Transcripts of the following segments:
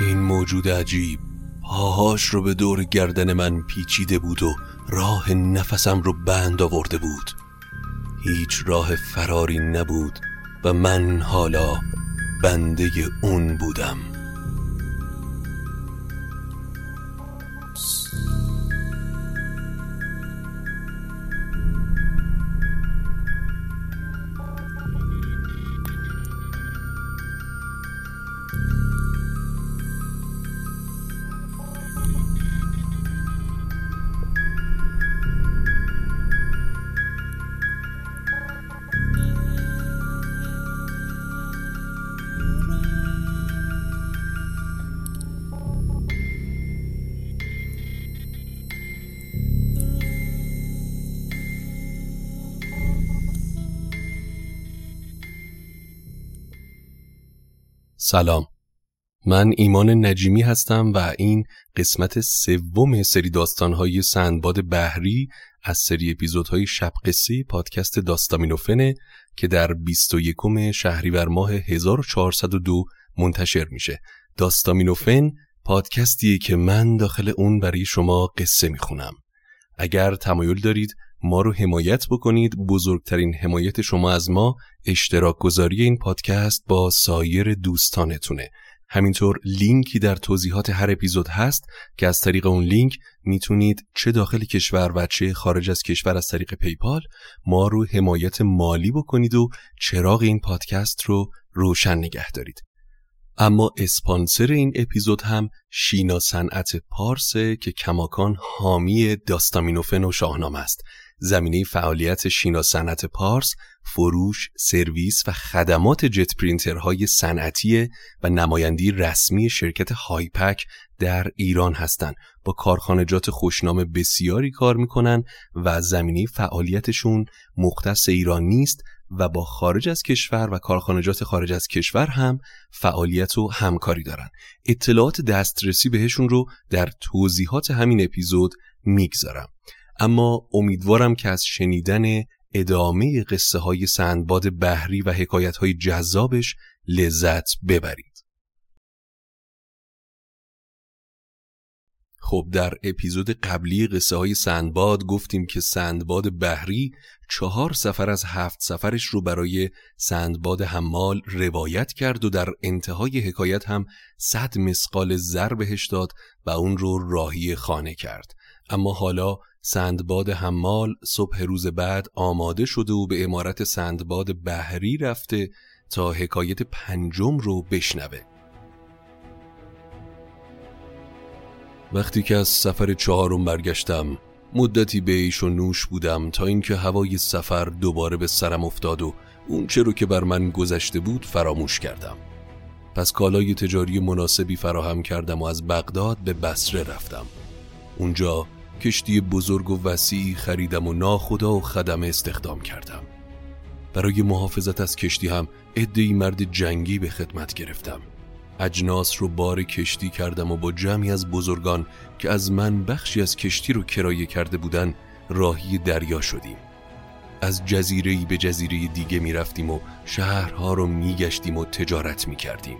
این موجود عجیب پاهاش رو به دور گردن من پیچیده بود و راه نفسم رو بند آورده بود. هیچ راه فراری نبود و من حالا بنده اون بودم. سلام. من ایمان نجیمی هستم و این قسمت سوم سری داستانهای سندباد بحری از سری اپیزودهای شب قصه پادکست داستامینوفنه که در 21 شهریور ماه 1402 منتشر میشه. داستامینوفن پادکستیه که من داخل اون برای شما قصه می‌خونم. اگر تمایل دارید ما رو حمایت بکنید. بزرگترین حمایت شما از ما اشتراک گذاری این پادکست با سایر دوستانتونه. همینطور لینکی در توضیحات هر اپیزود هست که از طریق اون لینک می‌تونید چه داخل کشور و چه خارج از کشور از طریق پیپال ما رو حمایت مالی بکنید و چراغ این پادکست رو روشن نگه دارید. اما اسپانسر این اپیزود هم شینا صنعت پارسه که کماکان حامی داستامینوفن و شاهنامه است. زمینه فعالیت شینا صنعت پارس فروش، سرویس و خدمات جت پرینترهای صنعتی و نمایندی رسمی شرکت هایپک در ایران هستند. با کارخانجات خوشنام بسیاری کار می‌کنن و زمینه فعالیتشون مختص ایران نیست و با خارج از کشور و کارخانجات خارج از کشور هم فعالیت و همکاری دارن. اطلاعات دسترسی بهشون رو در توضیحات همین اپیزود می‌گذارم. اما امیدوارم که از شنیدن ادامه قصه های سندباد بحری و حکایت های جذابش لذت ببرید. خب در اپیزود قبلی قصه های سندباد گفتیم که سندباد بحری چهار سفر از هفت سفرش رو برای سندباد حمال روایت کرد و در انتهای حکایت هم صد مسقال زر بهش داد و اون رو راهی خانه کرد اما حالا سندباد حمال صبح روز بعد آماده شده و به امارت سندباد بحری رفته تا حکایت پنجم رو بشنوه. وقتی که از سفر چهارم برگشتم مدتی به ایش و نوش بودم تا اینکه هوای سفر دوباره به سرم افتاد و اون چه رو که بر من گذشته بود فراموش کردم. پس کالای تجاری مناسبی فراهم کردم و از بغداد به بصره رفتم. اونجا کشتی بزرگ و وسیعی خریدم و ناخدا و خدم استخدام کردم. برای محافظت از کشتی هم عدهای مرد جنگی به خدمت گرفتم. اجناس رو بار کشتی کردم و با جمعی از بزرگان که از من بخشی از کشتی رو کرایه کرده بودن راهی دریا شدیم. از جزیره به جزیره دیگه می رفتیم و شهرها رو می گشتیم و تجارت می کردیم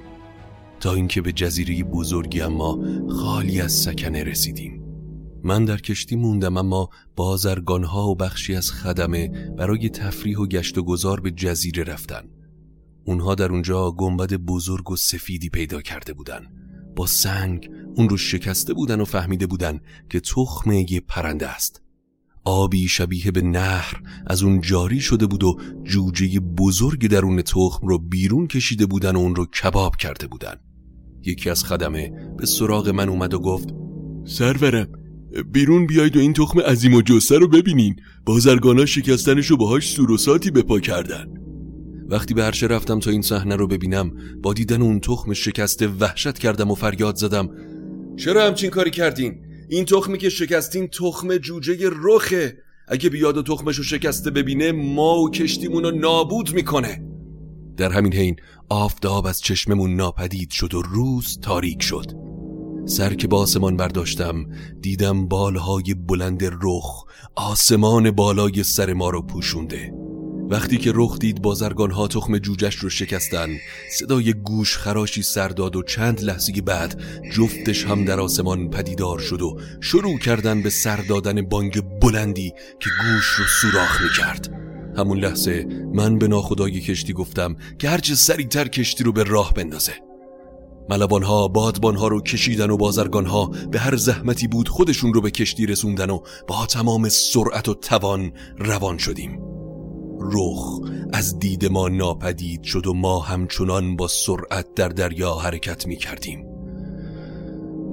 تا اینکه به جزیره بزرگی اما خالی از سکنه رسیدیم. من در کشتی موندم اما بازرگانها و بخشی از خدمه برای تفریح و گشت و گذار به جزیره رفتن. اونها در اونجا گنبد بزرگ و سفیدی پیدا کرده بودن. با سنگ اون رو شکسته بودن و فهمیده بودن که تخم یه پرنده است. آبی شبیه به نهر از اون جاری شده بود و جوجه بزرگ درون تخم رو بیرون کشیده بودن و اون رو کباب کرده بودن. یکی از خدمه به سراغ من اومد و گفت سرورم بیرون بیاید و این تخم عظیم و جسته رو ببینین. بازرگانا شکستنش رو باهاش سور و ساتی بپا کردن. وقتی به هرچه رفتم تا این صحنه رو ببینم با دیدن اون تخم شکسته وحشت کردم و فریاد زدم. چرا همچین کاری کردین؟ این تخمی که شکستین تخم جوجه رخه. اگه بیاد و تخمش رو شکسته ببینه ما و کشتیمون رو نابود می‌کنه. در همین حین آفتاب از چشممون ناپدید شد و روز تاریک شد. سر که با آسمان برداشتم دیدم بالهای بلند رخ آسمان بالای سر ما رو پوشونده. وقتی که رخ دید بازرگان ها تخم جوجش رو شکستن صدای گوش خراشی سرداد و چند لحظه بعد جفتش هم در آسمان پدیدار شد و شروع کردن به سر دادن بانگ بلندی که گوش رو سوراخ می کرد همون لحظه من به ناخدای کشتی گفتم که هرچه سریعتر کشتی رو به راه بندازه. ملوان ها بادبان ها رو کشیدن و بازرگان ها به هر زحمتی بود خودشون رو به کشتی رسوندن و با تمام سرعت و توان روان شدیم. رخ از دید ما ناپدید شد و ما همچنان با سرعت در دریا حرکت می کردیم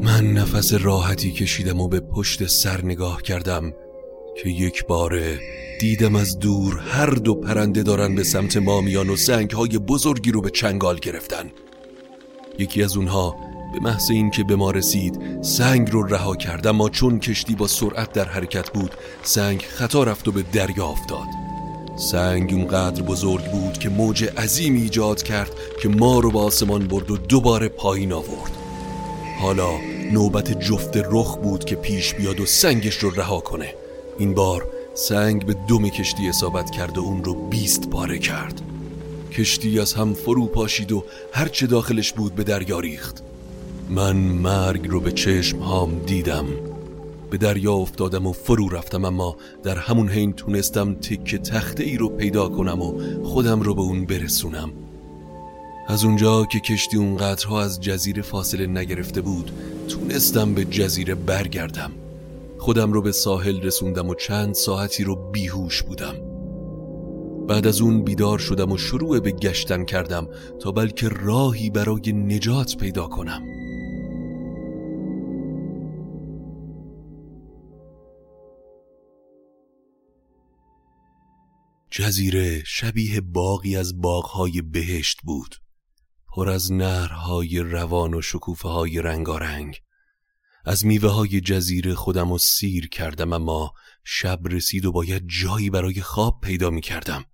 من نفس راحتی کشیدم و به پشت سر نگاه کردم که یک باره دیدم از دور هر دو پرنده دارن به سمت ما میان و سنگ های بزرگی رو به چنگال گرفتن. یکی از اونها به محض اینکه به ما رسید سنگ رو رها کرد اما چون کشتی با سرعت در حرکت بود سنگ خطا رفت و به دریا افتاد. سنگ اونقدر بزرگ بود که موج عظیمی ایجاد کرد که ما رو به آسمان برد و دوباره پایین آورد. حالا نوبت جفت رخ بود که پیش بیاد و سنگش رو رها کنه. این بار سنگ به دم کشتی اصابت کرد و اون رو بیست پاره کرد. کشتی از هم فرو پاشید و هرچه داخلش بود به دریا ریخت. من مرگ رو به چشم هام دیدم. به دریا افتادم و فرو رفتم اما در همون حین تونستم تک تخته ای رو پیدا کنم و خودم رو به اون برسونم. از اونجا که کشتی اون قطرها از جزیره فاصله نگرفته بود تونستم به جزیره برگردم. خودم رو به ساحل رسوندم و چند ساعتی رو بیهوش بودم. بعد از اون بیدار شدم و شروع به گشتن کردم تا بلکه راهی برای نجات پیدا کنم. جزیره شبیه باقی از باغهای بهشت بود. پر از نهرهای روان و شکوفه های رنگارنگ. از میوه های جزیره خودم و سیر کردم اما شب رسید و باید جایی برای خواب پیدا می کردم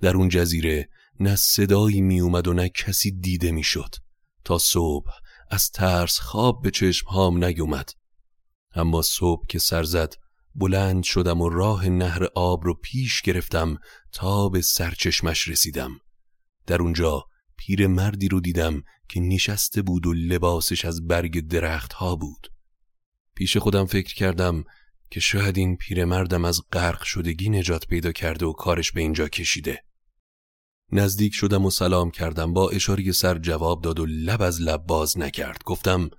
در اون جزیره نه صدایی می اومد و نه کسی دیده می شد تا صبح از ترس خواب به چشم هام نیومد. اما صبح که سر زد بلند شدم و راه نهر آب رو پیش گرفتم تا به سرچشمش رسیدم. در اونجا پیر مردی رو دیدم که نشسته بود و لباسش از برگ درخت ها بود. پیش خودم فکر کردم که شاید این پیرمردم از غرق شدگی نجات پیدا کرده و کارش به اینجا کشیده. نزدیک شدم و سلام کردم. با اشاره سر جواب داد و لب از لب باز نکرد. گفتم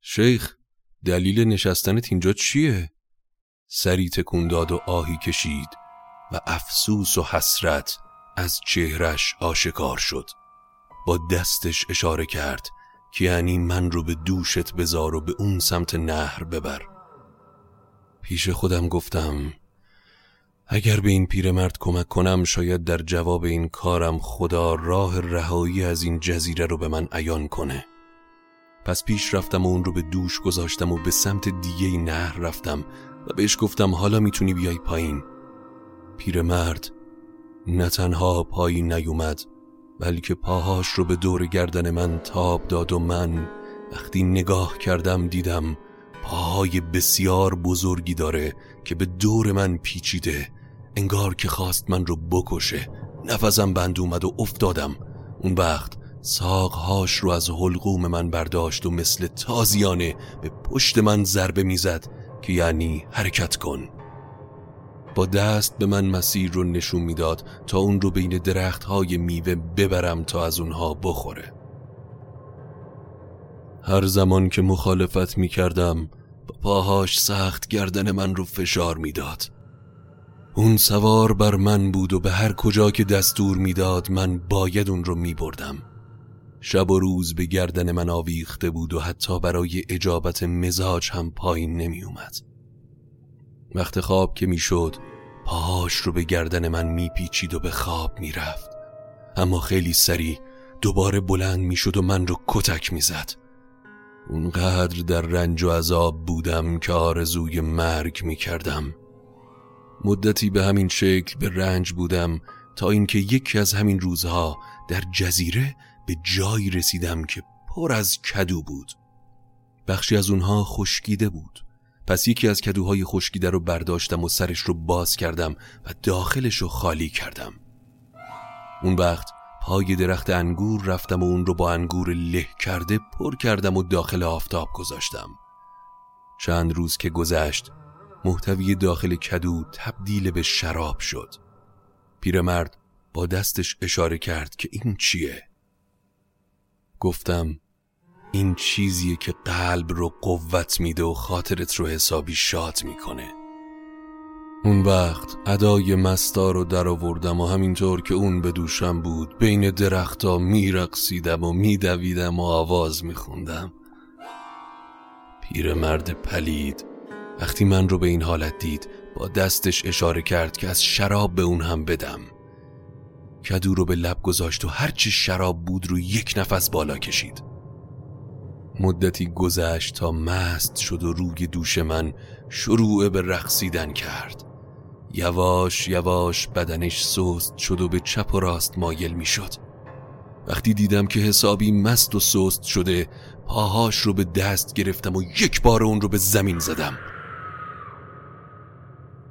شیخ دلیل نشستنت اینجا چیه؟ سری تکون داد و آهی کشید و افسوس و حسرت از چهرش آشکار شد. با دستش اشاره کرد که یعنی من رو به دوشت بذار و به اون سمت نهر ببر. پیش خودم گفتم اگر به این پیرمرد کمک کنم شاید در جواب این کارم خدا راه رهایی از این جزیره رو به من عیان کنه. پس پیش رفتم و اون رو به دوش گذاشتم و به سمت دیگه نهر رفتم و بهش گفتم حالا می‌تونی بیای پایین. پیرمرد نه تنها پایین نیومد بلکه پاهاش رو به دور گردن من تاب داد و من وقتی نگاه کردم دیدم پاهای بسیار بزرگی داره که به دور من پیچیده. انگار که خواست من رو بکشه. نفسم بند اومد و افتادم. اون وقت ساقهاش رو از حلقوم من برداشت و مثل تازیانه به پشت من ضربه می‌زد که یعنی حرکت کن. با دست به من مسیر رو نشون می‌داد تا اون رو بین درخت های میوه ببرم تا از اونها بخوره. هر زمان که مخالفت می کردم پاهاش سخت گردن من رو فشار می‌داد. اون سوار بر من بود و به هر کجا که دستور می‌داد من باید اون رو می بردم. شب و روز به گردن من آویخته بود و حتی برای اجابت مزاج هم پایین نمی اومد. وقت خواب که می‌شد پاهاش رو به گردن من میپیچید و به خواب می‌رفت اما خیلی سریع دوباره بلند می‌شد و من رو کتک می‌زد اونقدر در رنج و عذاب بودم که آرزوی مرگ می‌کردم. مدتی به همین شکل به رنج بودم تا اینکه یکی از همین روزها در جزیره به جایی رسیدم که پر از کدو بود. بخشی از اونها خشکیده بود. پس یکی از کدوهای خشکیده رو برداشتم و سرش رو باز کردم و داخلش رو خالی کردم. اون وقت پای درخت انگور رفتم و اون رو با انگور له کرده پر کردم و داخل آفتاب گذاشتم. چند روز که گذشت محتوی داخل کدو تبدیل به شراب شد. پیرمرد با دستش اشاره کرد که این چیه؟ گفتم این چیزیه که قلب رو قوت میده و خاطرت رو حسابی شاد می‌کنه. اون وقت ادای مستا رو در آوردم و همینطور که اون به دوشم بود بین درختا میرقصیدم و میدویدم و آواز میخوندم. پیرمرد پلید وقتی من رو به این حالت دید با دستش اشاره کرد که از شراب به اون هم بدم. کدو رو به لب گذاشت و هرچی شراب بود رو یک نفس بالا کشید. مدتی گذشت تا مست شد و روی دوش من شروع به رقصیدن کرد. یواش یواش بدنش سست شد و به چپ و راست مایل می شد وقتی دیدم که حسابی مست و سست شده پاهاش رو به دست گرفتم و یک بار اون رو به زمین زدم.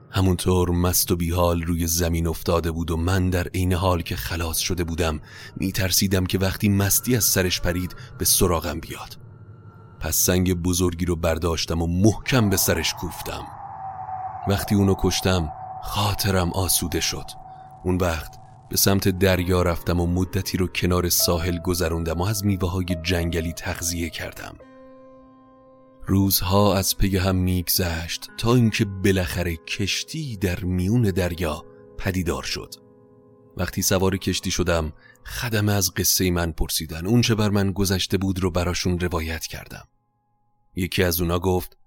همونطور مست و بیحال روی زمین افتاده بود و من در عین حال که خلاص شده بودم میترسیدم که وقتی مستی از سرش پرید به سراغم بیاد. پس سنگ بزرگی رو برداشتم و محکم به سرش کوفتم. وقتی اونو کشتم خاطرم آسوده شد. اون وقت به سمت دریا رفتم و مدتی رو کنار ساحل گذروندم و از میوه های جنگلی تغذیه کردم. روزها از پی هم میگذشت تا اینکه بالاخره کشتی در میون دریا پدیدار شد. وقتی سوار کشتی شدم خدم از قصه من پرسیدن. اون چه بر من گذشته بود رو براشون روایت کردم. یکی از اونا گفت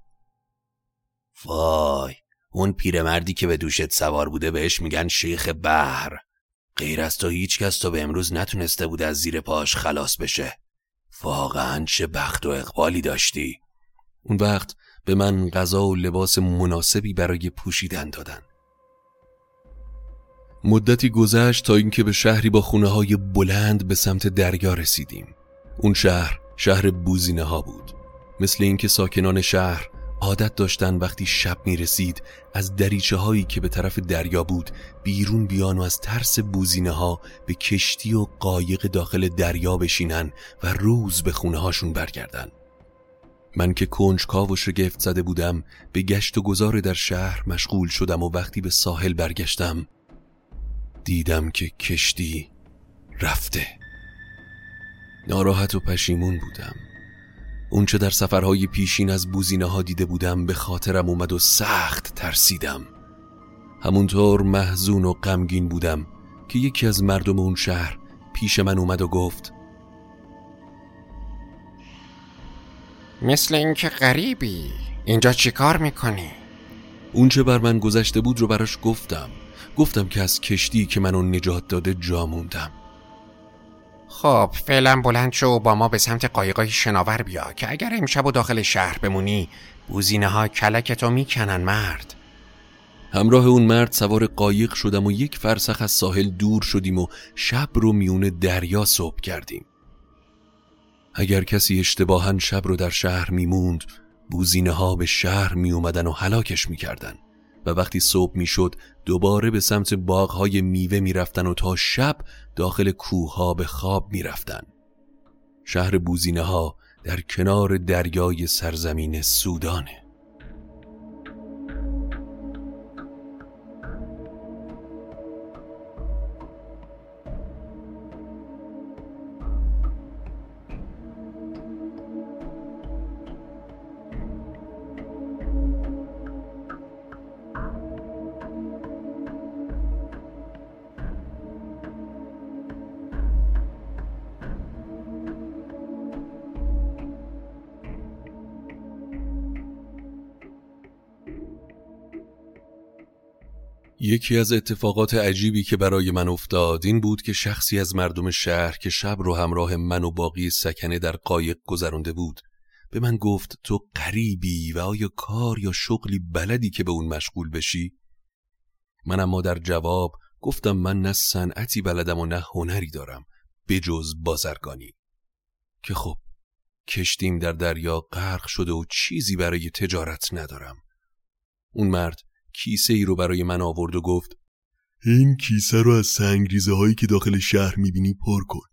وای اون پیرمردی که به دوشت سوار بوده بهش میگن شیخ بحر. غیر از تو هیچ کس تو به امروز نتونسته بود از زیر پاش خلاص بشه. واقعا چه بخت و اقبالی داشتی. اون وقت به من غذا و لباس مناسبی برای پوشیدن دادن. مدتی گذشت تا اینکه به شهری با خونه های بلند به سمت دریا رسیدیم. اون شهر شهر بوزینه ها بود. مثل اینکه ساکنان شهر عادت داشتن وقتی شب می رسید از دریچه هایی که به طرف دریا بود بیرون بیان و از ترس بوزینه ها به کشتی و قایق داخل دریا بشینن و روز به خونه هاشون برگردن. من که کنجکاو و شگفت زده بودم به گشت و گذار در شهر مشغول شدم و وقتی به ساحل برگشتم دیدم که کشتی رفته. ناراحت و پشیمون بودم. اونچه در سفرهای پیشین از بوزینه ها دیده بودم به خاطرم اومد و سخت ترسیدم. همونطور محزون و غمگین بودم که یکی از مردم اون شهر پیش من اومد و گفت مثل اینکه غریبی. اینجا چیکار می‌کنی؟ اونچه بر من گذشته بود رو براش گفتم. گفتم که از کشتی که منو نجات داده جا موندم. خب فعلا بلند شو با ما به سمت قایقای شناور بیا که اگر امشب و داخل شهر بمونی بوزینه ها کلکتو می‌کنن مرد. همراه اون مرد سوار قایق شدم و یک فرسخ از ساحل دور شدیم و شب رو میون دریا صبح کردیم. اگر کسی اشتباها شب رو در شهر میموند بوزینه ها به شهر می اومدن و حلاکش می‌کردن. و وقتی صبح می‌شد دوباره به سمت باغهای میوه می‌رفتن و تا شب داخل کوه به خواب می‌رفتن. شهر بوزینه ها در کنار دریای سرزمین سودانه. یکی از اتفاقات عجیبی که برای من افتاد این بود که شخصی از مردم شهر که شب رو همراه من و باقی سکنه در قایق گذرانده بود به من گفت تو قریبی و آیا کار یا شغلی بلدی که به اون مشغول بشی؟ من اما در جواب گفتم من نه صنعتی بلدم و نه هنری دارم بجز بازرگانی که خب کشتیم در دریا غرق شده و چیزی برای تجارت ندارم اون مرد کیسه ای رو برای من آورد و گفت این کیسه رو از سنگریزه هایی که داخل شهر می‌بینی پر کن.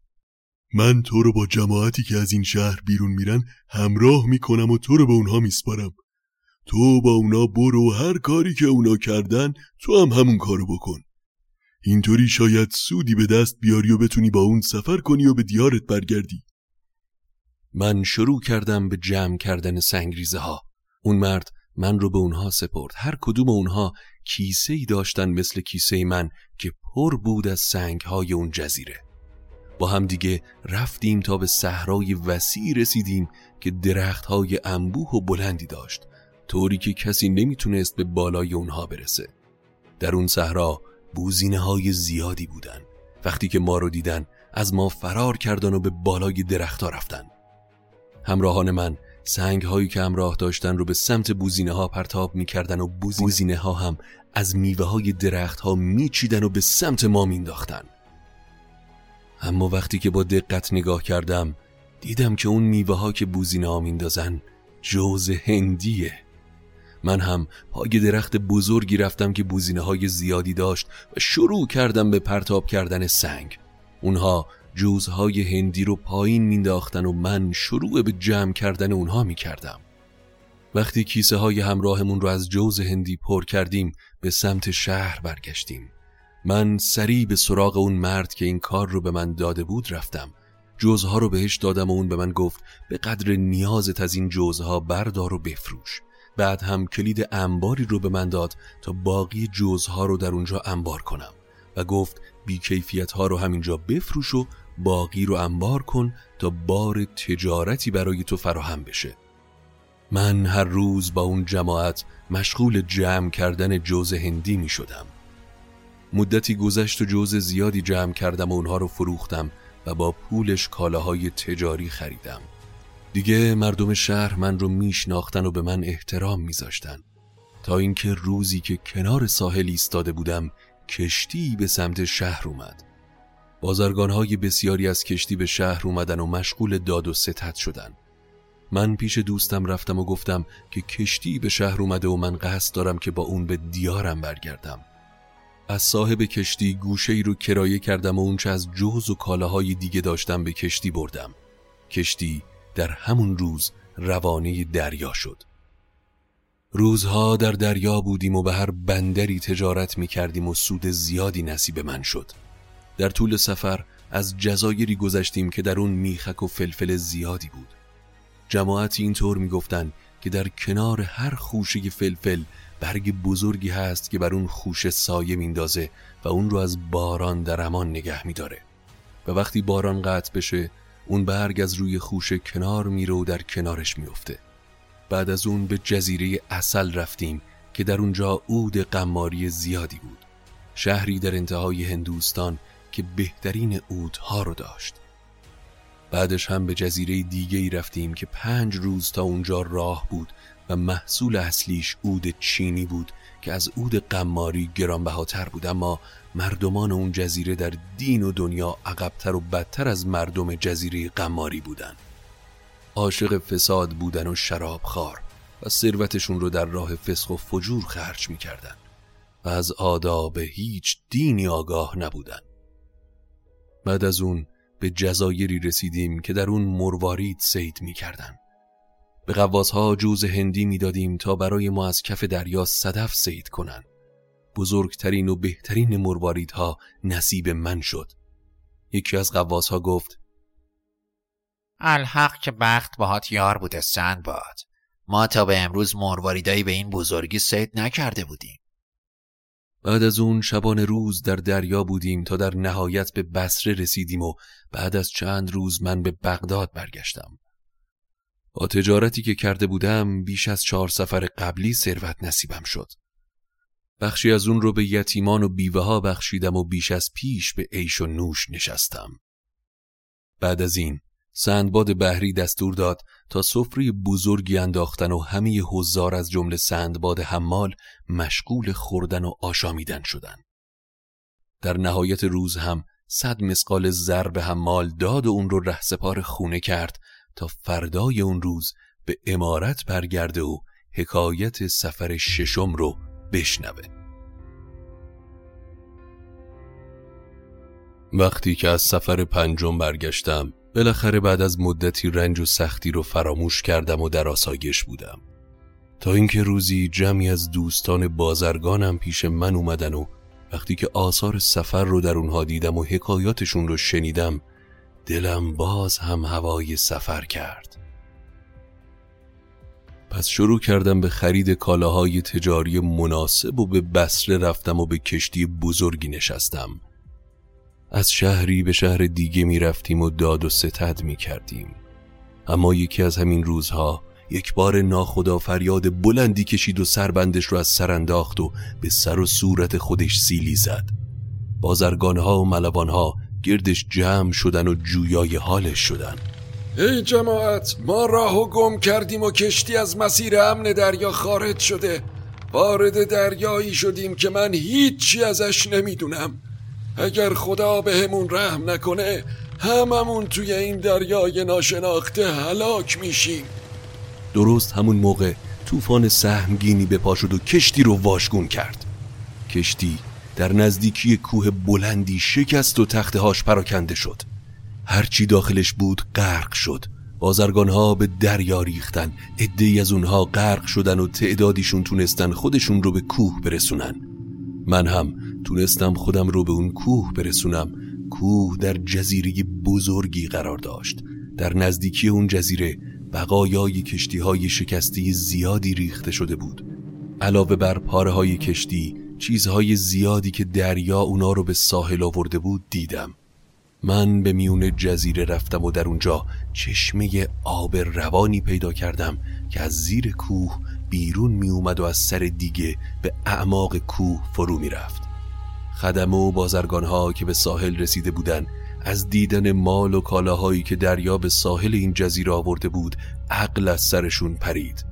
من تو رو با جماعتی که از این شهر بیرون میرن همراه می‌کنم و تو رو به اونها میسپارم. تو با اونا برو هر کاری که اونا کردن تو هم همون کارو بکن. اینطوری شاید سودی به دست بیاری و بتونی با اون سفر کنی و به دیارت برگردی. من شروع کردم به جمع کردن سنگریزه ها اون مرد من رو به اونها سپرد. هر کدوم اونها کیسه ای داشتن مثل کیسه من که پر بود از سنگ های اون جزیره. با هم دیگه رفتیم تا به صحرای وسیع رسیدیم که درخت های انبوه و بلندی داشت طوری که کسی نمی‌تونست به بالای اونها برسه. در اون صحرا بوزینه های زیادی بودن. وقتی که ما رو دیدن از ما فرار کردن و به بالای درختها رفتن. همراهان من سنگ هایی که همراه داشتن رو به سمت بوزینه ها پرتاب می‌کردن و بوزینه ها هم از میوه های درخت ها میچیدن و به سمت ما مینداختن اما وقتی که با دقت نگاه کردم دیدم که اون میوه ها که بوزینه ها میندازن جوز هندیه. من هم پای درخت بزرگی رفتم که بوزینه های زیادی داشت و شروع کردم به پرتاب کردن سنگ. اونها جوزهای هندی رو پایین مینداختن و من شروع به جمع کردن اونها می‌کردم. وقتی کیسه های همراهمون رو از جوز هندی پر کردیم به سمت شهر برگشتیم. من سریع به سراغ اون مرد که این کار رو به من داده بود رفتم. جوزها رو بهش دادم و اون به من گفت به قدر نیازت از این جوزها بردار و بفروش. بعد هم کلید انباری رو به من داد تا باقی جوزها رو در اونجا انبار کنم و گفت بیکیفیت ها رو همینجا بفروش و باقی رو انبار کن تا بار تجارتی برای تو فراهم بشه. من هر روز با اون جماعت مشغول جمع کردن جوز هندی می شدم. مدتی گذشت و جوز زیادی جمع کردم و اونها رو فروختم و با پولش کالاهای تجاری خریدم. دیگه مردم شهر من رو میشناختن و به من احترام میذاشتن تا اینکه روزی که کنار ساحل ایستاده بودم کشتی به سمت شهر اومد. بازرگانهای بسیاری از کشتی به شهر اومدن و مشغول داد و ستت شدن. من پیش دوستم رفتم و گفتم که کشتی به شهر اومده و من قصد دارم که با اون به دیارم برگردم. از صاحب کشتی گوشه ای رو کرایه کردم و اونچه از جوز و کالاهای دیگه داشتم به کشتی بردم. کشتی در همون روز روانه دریا شد. روزها در دریا بودیم و به هر بندری تجارت می کردیم و سود زیادی نصیب من شد. در طول سفر از جزایری گذشتیم که در اون میخک و فلفل زیادی بود. جماعتی اینطور می‌گفتند که در کنار هر خوشه فلفل برگ بزرگی هست که بر اون خوشه سایه میندازه و اون رو از باران در امان نگه میداره. و وقتی باران قطع بشه اون برگ از روی خوشه کنار میره و در کنارش میفته بعد از اون به جزیره اصل رفتیم که در اونجا عود قماری زیادی بود. شهری در انتهای هندوستان که بهترین اودها رو داشت. بعدش هم به جزیره دیگه ای رفتیم که پنج روز تا اونجا راه بود و محصول اصلیش عود چینی بود که از عود قماری گرانبهاتر بود. اما مردمان اون جزیره در دین و دنیا عقبتر و بدتر از مردم جزیره قماری بودن. عاشق فساد بودن و شراب خار و ثروتشون رو در راه فسق و فجور خرج می‌کردن و از آداب هیچ دینی آگاه نبودن. بعد از اون به جزایری رسیدیم که در اون مروارید سید می‌کردن. به قوازها جوز هندی می‌دادیم تا برای ما از کف دریا صدف سید کنن. بزرگترین و بهترین مرواریدها نصیب من شد. یکی از قوازها گفت الحق که بخت باهات یار بوده سند باد. ما تا به امروز مرواریدایی به این بزرگی سید نکرده بودیم. بعد از اون شبان روز در دریا بودیم تا در نهایت به بسره رسیدیم و بعد از چند روز من به بغداد برگشتم. با تجارتی که کرده بودم بیش از چهار سفر قبلی ثروت نصیبم شد. بخشی از اون رو به یتیمان و بیوه ها بخشیدم و بیش از پیش به عیش و نوش نشستم. بعد از این سندباد بحری دستور داد تا سفره بزرگی انداختن و همه حضار از جمله سندباد حمال مشغول خوردن و آشامیدن شدن. در نهایت روز هم صد مسقال ضرب حمال داد و اون رو رهسپار خونه کرد تا فردای اون روز به امارت برگرده و حکایت سفر ششم رو بشنوه. وقتی که از سفر پنجم برگشتم بالاخره بعد از مدتی رنج و سختی رو فراموش کردم و در آسایش بودم. تا اینکه روزی جمعی از دوستان بازرگانم پیش من اومدن و وقتی که آثار سفر رو در اونها دیدم و حکایاتشون رو شنیدم دلم باز هم هوای سفر کرد. پس شروع کردم به خرید کالاهای تجاری مناسب و به بسره رفتم و به کشتی بزرگی نشستم. از شهری به شهر دیگه می رفتیم و داد و ستد می کردیم اما یکی از همین روزها یک بار ناخدا فریاد بلندی کشید و سربندش رو از سر انداخت و به سر و صورت خودش سیلی زد. بازرگانها و ملوانها گردش جمع شدن و جویای حالش شدن. ای جماعت ما راهو گم کردیم و کشتی از مسیر امن دریا خارج شده. وارد دریایی شدیم که من هیچی ازش نمی‌دونم. اگر خدا به همون رحم نکنه هممون توی این دریای ناشناخته هلاک میشیم. درست همون موقع طوفان سهمگینی به پا شد و کشتی رو واشگون کرد. کشتی در نزدیکی کوه بلندی شکست و تختهاش پراکنده شد. هرچی داخلش بود غرق شد. بازرگانها به دریا ریختن. ای از اونها غرق شدن و تعدادیشون تونستن خودشون رو به کوه برسونن. من هم تونستم خودم رو به اون کوه برسونم. کوه در جزیره بزرگی قرار داشت. در نزدیکی اون جزیره بقایای کشتی های شکسته زیادی ریخته شده بود. علاوه بر پاره های کشتی چیزهای زیادی که دریا اونا رو به ساحل آورده بود دیدم. من به میون جزیره رفتم و در اونجا چشمه آب روانی پیدا کردم که از زیر کوه بیرون می اومد و از سر دیگه به اعماق کوه فرو می رفت خدمه و بازرگانها که به ساحل رسیده بودن از دیدن مال و کالاهایی که دریا به ساحل این جزیره آورده بود عقل از سرشون پرید.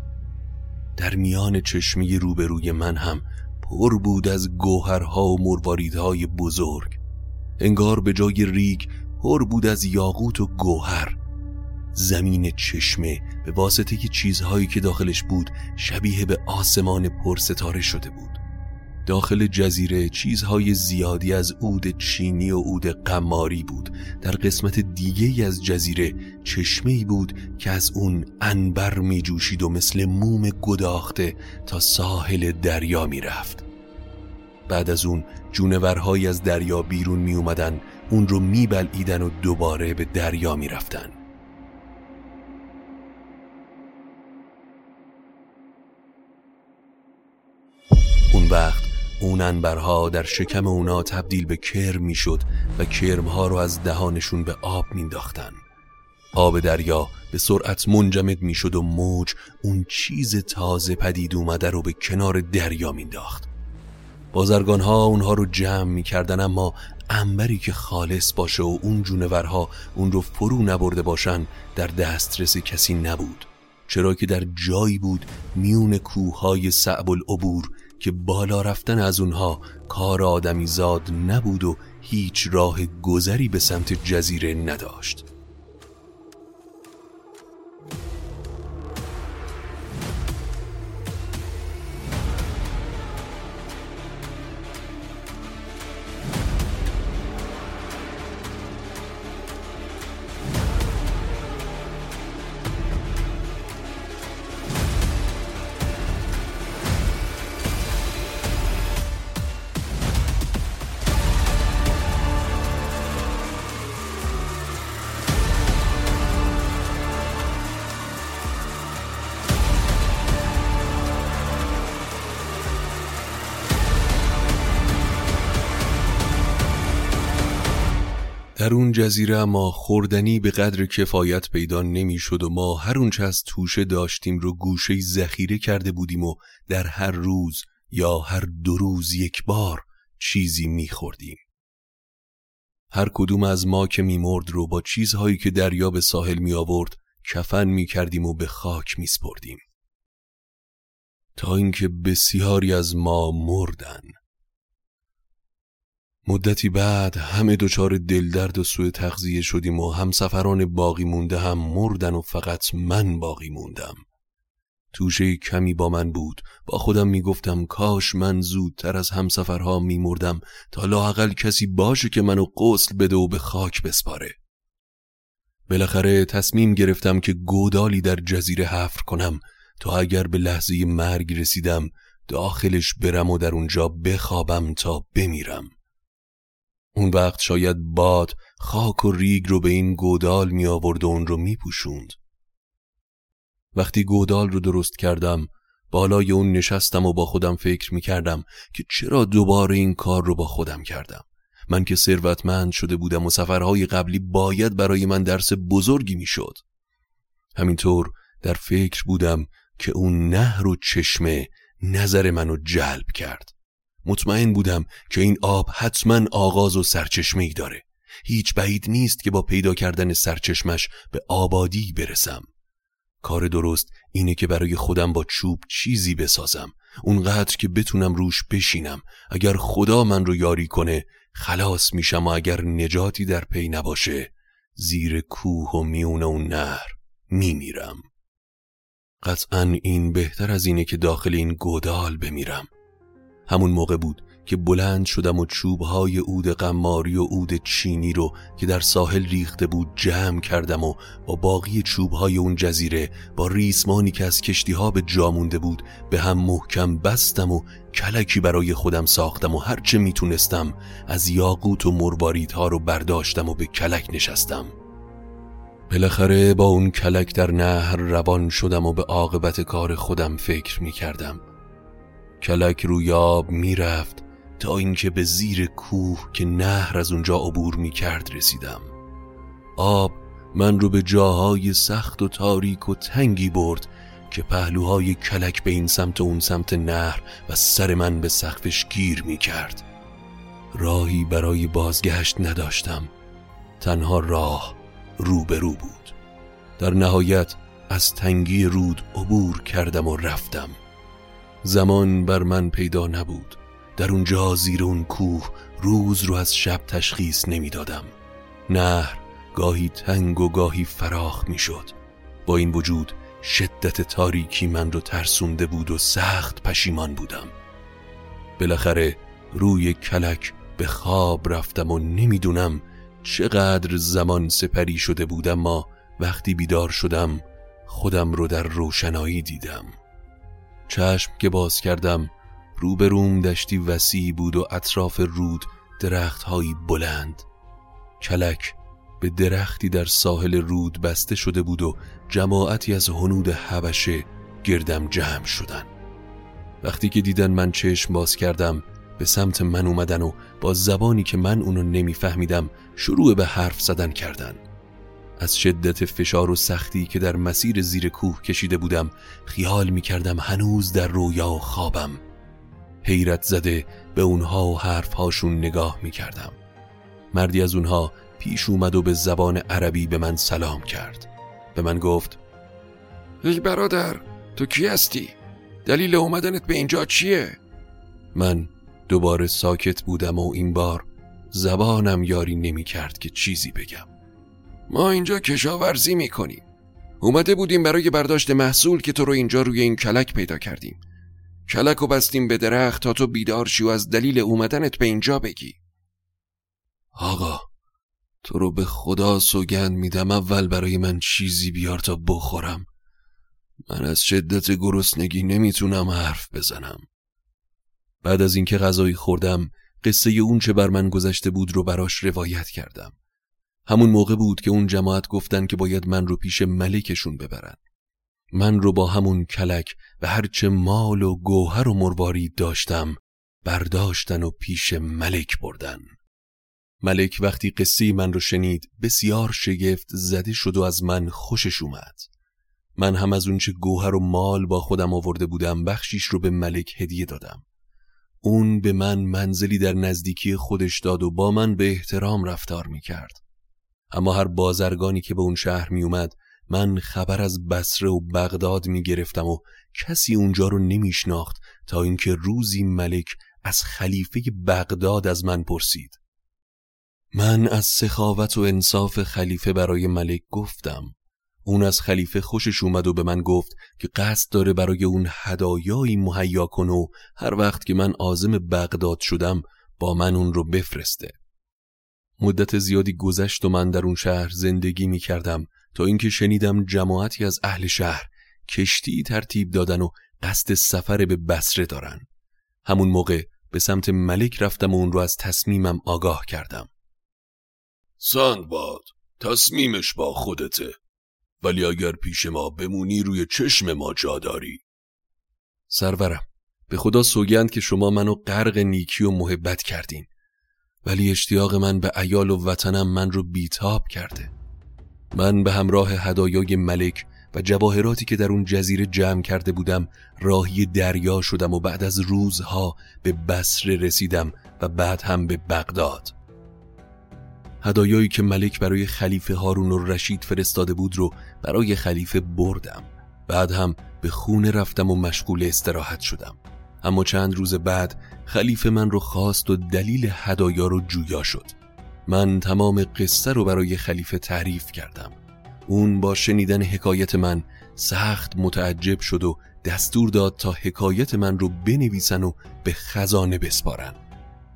در میان چشمه روبروی من هم پر بود از گوهرها و مرواریدهای بزرگ. انگار به جای ریگ پر بود از یاقوت و گوهر. زمین چشمه به واسطه چیزهایی که داخلش بود شبیه به آسمان پرستاره شده بود. داخل جزیره چیزهای زیادی از عود چینی و عود قماری بود در قسمت دیگه از جزیره چشمه بود که از اون انبر می جوشید و مثل موم گداخته تا ساحل دریا می رفت بعد از اون جونورهایی از دریا بیرون می اومدن اون رو می بلعیدن و دوباره به دریا می رفتن. اون وقت اون انبرها در شکم اونا تبدیل به کرم می‌شد و کرمها رو از دهانشون به آب مینداختن آب دریا به سرعت منجمد می‌شد و موج اون چیز تازه پدید اومده رو به کنار دریا مینداخت بازرگان ها اونها رو جمع می‌کردن اما انبری که خالص باشه و اون جونورها اون رو فرو نبرده باشن در دسترس کسی نبود. چرا که در جایی بود میون کوههای صعب العبور که بالا رفتن از اونها کار آدمی زاد نبود و هیچ راه گذری به سمت جزیره نداشت. جزیره اما خوردنی به قدر کفایت پیدا نمی‌شد و ما هر اونچه از توشه داشتیم رو گوشه ذخیره کرده بودیم و در هر روز یا هر دو روز یک بار چیزی میخوردیم. هر کدوم از ما که میمرد رو با چیزهایی که دریا به ساحل می آورد کفن می کردیم و به خاک می سپردیم. تا اینکه بسیاری از ما مردن مدتی بعد همه دچار دلدرد و سوء تغذیه شدیم و همسفران باقی مونده هم مردن و فقط من باقی موندم. توشه کمی با من بود. با خودم می‌گفتم کاش من زودتر از همسفرها میمردم. تا لاقل کسی باشه که منو قسل بده و به خاک بسپاره. بالاخره تصمیم گرفتم که گودالی در جزیره حفر کنم. تا اگر به لحظه مرگ رسیدم داخلش برم و در اونجا بخوابم تا بمیرم. اون وقت شاید باد خاک و ریگ رو به این گودال می آورد و اون رو می پوشوند. وقتی گودال رو درست کردم بالای اون نشستم و با خودم فکر می کردم که چرا دوباره این کار رو با خودم کردم. من که ثروتمند شده بودم و سفرهای قبلی باید برای من درس بزرگی می شد. همینطور در فکر بودم که اون نهر و چشمه نظر منو جلب کرد. مطمئن بودم که این آب حتما آغاز و سرچشمه ای داره. هیچ بعید نیست که با پیدا کردن سرچشمش به آبادی برسم. کار درست اینه که برای خودم با چوب چیزی بسازم. اونقدر که بتونم روش بشینم. اگر خدا من رو یاری کنه خلاص میشم و اگر نجاتی در پی نباشه زیر کوه و میون اون نهر میمیرم. قطعا این بهتر از اینه که داخل این گودال بمیرم. همون موقع بود که بلند شدم و چوبهای عود قماری و عود چینی رو که در ساحل ریخته بود جمع کردم و با باقی چوبهای اون جزیره با ریسمانی که از کشتی ها به جا مونده بود به هم محکم بستم و کلکی برای خودم ساختم و هرچه می‌تونستم از یاقوت و مرواریت ها رو برداشتم و به کلک نشستم. بالاخره با اون کلک در نهر روان شدم و به عاقبت کار خودم فکر می‌کردم. کلک روی آب می‌رفت تا اینکه به زیر کوه که نهر از اونجا عبور می کرد رسیدم. آب من رو به جاهای سخت و تاریک و تنگی برد که پهلوهای کلک به این سمت و اون سمت نهر و سر من به سقفش گیر می کرد راهی برای بازگشت نداشتم. تنها راه رو به رو بود. در نهایت از تنگی رود عبور کردم و رفتم. زمان بر من پیدا نبود در اونجا زیر اون کوه روز رو از شب تشخیص نمی‌دادم. نهر گاهی تنگ و گاهی فراخ می‌شد. با این وجود شدت تاریکی من رو ترسونده بود و سخت پشیمان بودم بالاخره روی کلک به خواب رفتم و نمی‌دونم چقدر زمان سپری شده بودم ما وقتی بیدار شدم خودم رو در روشنایی دیدم چشم که باز کردم روبروم دشتی وسیع بود و اطراف رود درختهایی بلند. کلک به درختی در ساحل رود بسته شده بود و جماعتی از هنود حبشه گردم جمع شدن. وقتی که دیدن من چشم باز کردم به سمت من اومدن و با زبانی که من اونو نمیفهمیدم شروع به حرف زدن کردن. از شدت فشار و سختی که در مسیر زیر کوه کشیده بودم خیال می کردم هنوز در رویا و خوابم حیرت زده به اونها و حرفهاشون نگاه می کردم. مردی از اونها پیش اومد و به زبان عربی به من سلام کرد به من گفت ای برادر تو کی هستی؟ دلیل اومدنت به اینجا چیه؟ من دوباره ساکت بودم و این بار زبانم یاری نمی کرد که چیزی بگم ما اینجا کشاورزی می‌کنیم. اومده بودیم برای برداشت محصول که تو رو اینجا روی این کلک پیدا کردیم. کلک و بستیم به درخت تا تو بیدار شی و از دلیل اومدنت به اینجا بگی. آقا تو رو به خدا سوگند میدم اول برای من چیزی بیار تا بخورم. من از شدت گرسنگی نمی‌تونم حرف بزنم. بعد از اینکه غذایی خوردم قصه اون چه بر من گذشته بود رو براش روایت کردم. همون موقع بود که اون جماعت گفتن که باید من رو پیش ملکشون ببرن. من رو با همون کلک و هرچه مال و گوهر و مروارید داشتم برداشتن و پیش ملک بردن. ملک وقتی قصه من رو شنید بسیار شگفت زده شد و از من خوشش اومد. من هم از اونچه گوهر و مال با خودم آورده بودم بخشیش رو به ملک هدیه دادم. اون به من منزلی در نزدیکی خودش داد و با من به احترام رفتار می کرد. اما هر بازرگانی که به اون شهر می اومد من خبر از بسره و بغداد می گرفتم و کسی اونجا رو نمی شناخت تا اینکه روزی ملک از خلیفه بغداد از من پرسید. من از سخاوت و انصاف خلیفه برای ملک گفتم. اون از خلیفه خوشش اومد و به من گفت که قصد داره برای اون هدایایی مهیا کن و هر وقت که من عازم بغداد شدم با من اون رو بفرسته. مدت زیادی گذشت و من در اون شهر زندگی می کردم تا اینکه شنیدم جماعتی از اهل شهر کشتی ترتیب دادن و قصد سفر به بسره دارن. همون موقع به سمت ملک رفتم و اون رو از تصمیمم آگاه کردم. سندباد تصمیمش با خودته. ولی اگر پیش ما بمونی روی چشم ما جا داری. سرورم به خدا سوگند که شما منو غرق نیکی و محبت کردین. ولی اشتیاق من به ایال و وطنم من رو بیتاب کرده. من به همراه هدایای ملک و جواهراتی که در اون جزیره جمع کرده بودم راهی دریا شدم و بعد از روزها به بسره رسیدم و بعد هم به بغداد. هدایایی که ملک برای خلیفه هارون و رشید فرستاده بود رو برای خلیفه بردم. بعد هم به خونه رفتم و مشغول استراحت شدم. اما چند روز بعد خلیفه من رو خواست و دلیل هدایا رو جویا شد. من تمام قصه رو برای خلیفه تعریف کردم. اون با شنیدن حکایت من سخت متعجب شد و دستور داد تا حکایت من رو بنویسن و به خزانه بسپارن.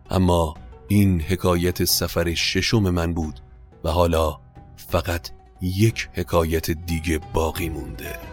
اما این حکایت سفر ششم من بود و حالا فقط یک حکایت دیگه باقی مونده.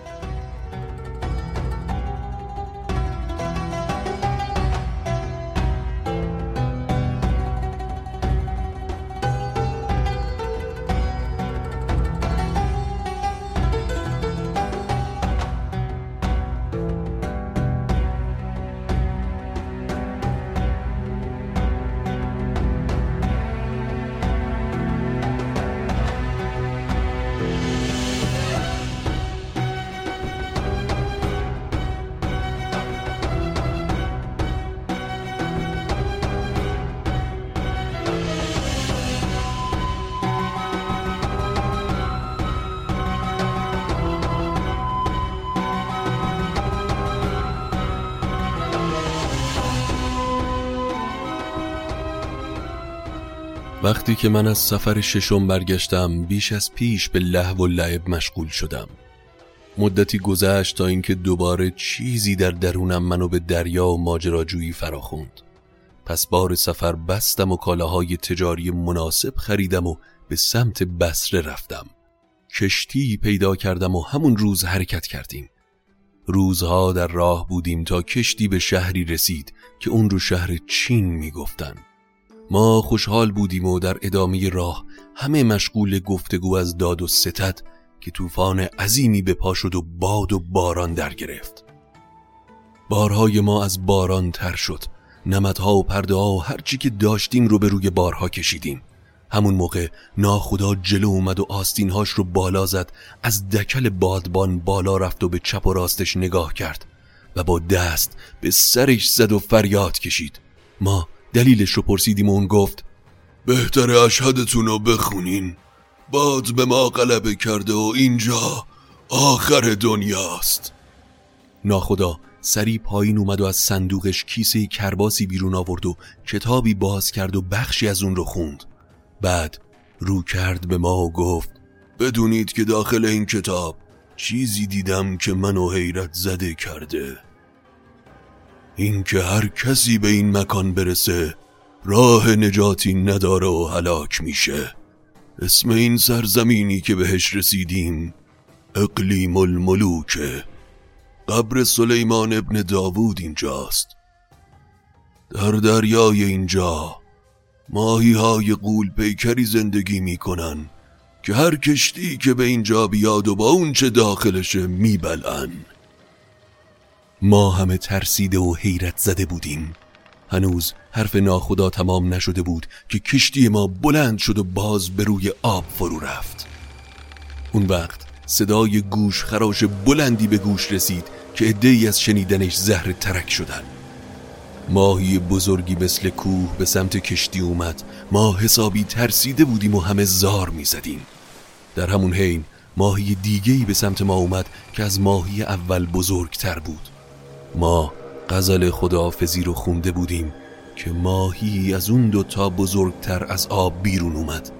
وقتی که من از سفر ششم برگشتم بیش از پیش به لحو و لعب مشغول شدم. مدتی گذشت تا اینکه دوباره چیزی در درونم منو به دریا و ماجراجویی فراخوند. پس بار سفر بستم و کالاهای تجاری مناسب خریدم و به سمت بسره رفتم. کشتی پیدا کردم و همون روز حرکت کردیم. روزها در راه بودیم تا کشتی به شهری رسید که اون رو شهر چین می‌گفتن. ما خوشحال بودیم و در ادامه راه همه مشغول گفتگو از داد و ستد که طوفان عظیمی به پا شد و باد و باران در گرفت. بارهای ما از باران تر شد. نمدها و پرده ها و هرچی که داشتیم رو به روی بارها کشیدیم. همون موقع ناخدا جلو اومد و آستینهاش رو بالا زد از دکل بادبان بالا رفت و به چپ و راستش نگاه کرد و با دست به سرش زد و فریاد کشید. ما دلیلش رو پرسیدیم و اون گفت بهتر اشهدتون رو بخونین. باد به ما غلبه کرده و اینجا آخر دنیاست. ناخدا سری پایین اومد و از صندوقش کیسه کرباسی بیرون آورد و کتابی باز کرد و بخشی از اون رو خوند. بعد رو کرد به ما و گفت بدونید که داخل این کتاب چیزی دیدم که منو حیرت زده کرده. اینکه هر کسی به این مکان برسه راه نجاتی نداره و هلاک میشه. اسم این سرزمینی که بهش رسیدیم اقلیم الملوکه. قبر سلیمان ابن داوود اینجاست. در دریای اینجا ماهی های قول پیکری زندگی می‌کنن که هر کشتی که به اینجا بیاد و با اون چه داخلشه میبلن ما همه ترسیده و حیرت زده بودیم. هنوز حرف ناخدا تمام نشده بود که کشتی ما بلند شد و باز به روی آب فرو رفت. اون وقت صدای گوش خراش بلندی به گوش رسید که ادهی از شنیدنش زهر ترک شدن. ماهی بزرگی مثل کوه به سمت کشتی اومد. ما حسابی ترسیده بودیم و همه زار می زدیم در همون حین ماهی دیگهی به سمت ما اومد که از ماهی اول بزرگتر بود. ما غزل خداحافظی رو خونده بودیم که ماهی از اون دوتا بزرگتر از آب بیرون اومد.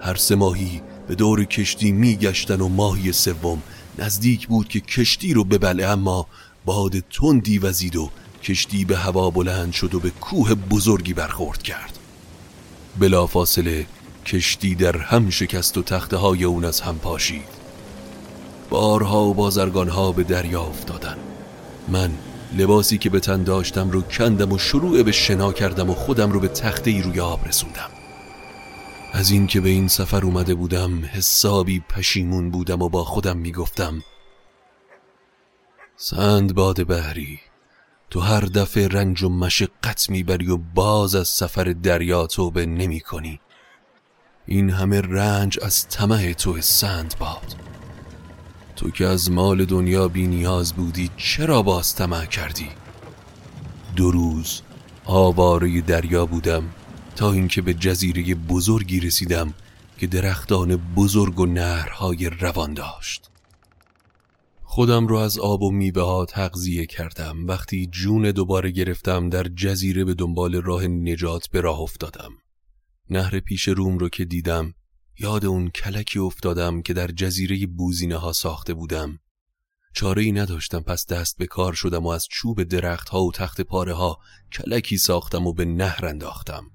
هر سه ماهی به دور کشتی میگشتن و ماهی سوم نزدیک بود که کشتی رو ببله اما باد تندی وزید و کشتی به هوا بلند شد و به کوه بزرگی برخورد کرد. بلافاصله کشتی در هم شکست و تخته های اون از هم پاشید. بارها و بازرگانها به دریا افتادن. من لباسی که به تن داشتم رو کندم و شروع به شنا کردم و خودم رو به تخته ای روی آب رسوندم. از اینکه به این سفر اومده بودم حسابی پشیمون بودم و با خودم می‌گفتم سند باد بهری تو هر دفعه رنج و مشقت می‌بری و باز از سفر دریا توبه نمی کنی این همه رنج از طمع تو سند باد. تو که از مال دنیا بی نیاز بودی چرا باز طمع کردی؟ دو روز آواره دریا بودم تا اینکه به جزیره بزرگی رسیدم که درختان بزرگ و نهرهای روان داشت. خودم رو از آب و میوه ها تغذیه کردم. وقتی جون دوباره گرفتم در جزیره به دنبال راه نجات به راه افتادم. نهر پیش روم رو که دیدم یاد اون کلکی افتادم که در جزیره بوزینه ها ساخته بودم. چاره ای نداشتم پس دست به کار شدم و از چوب درخت ها و تخت پاره ها کلکی ساختم و به نهر انداختم.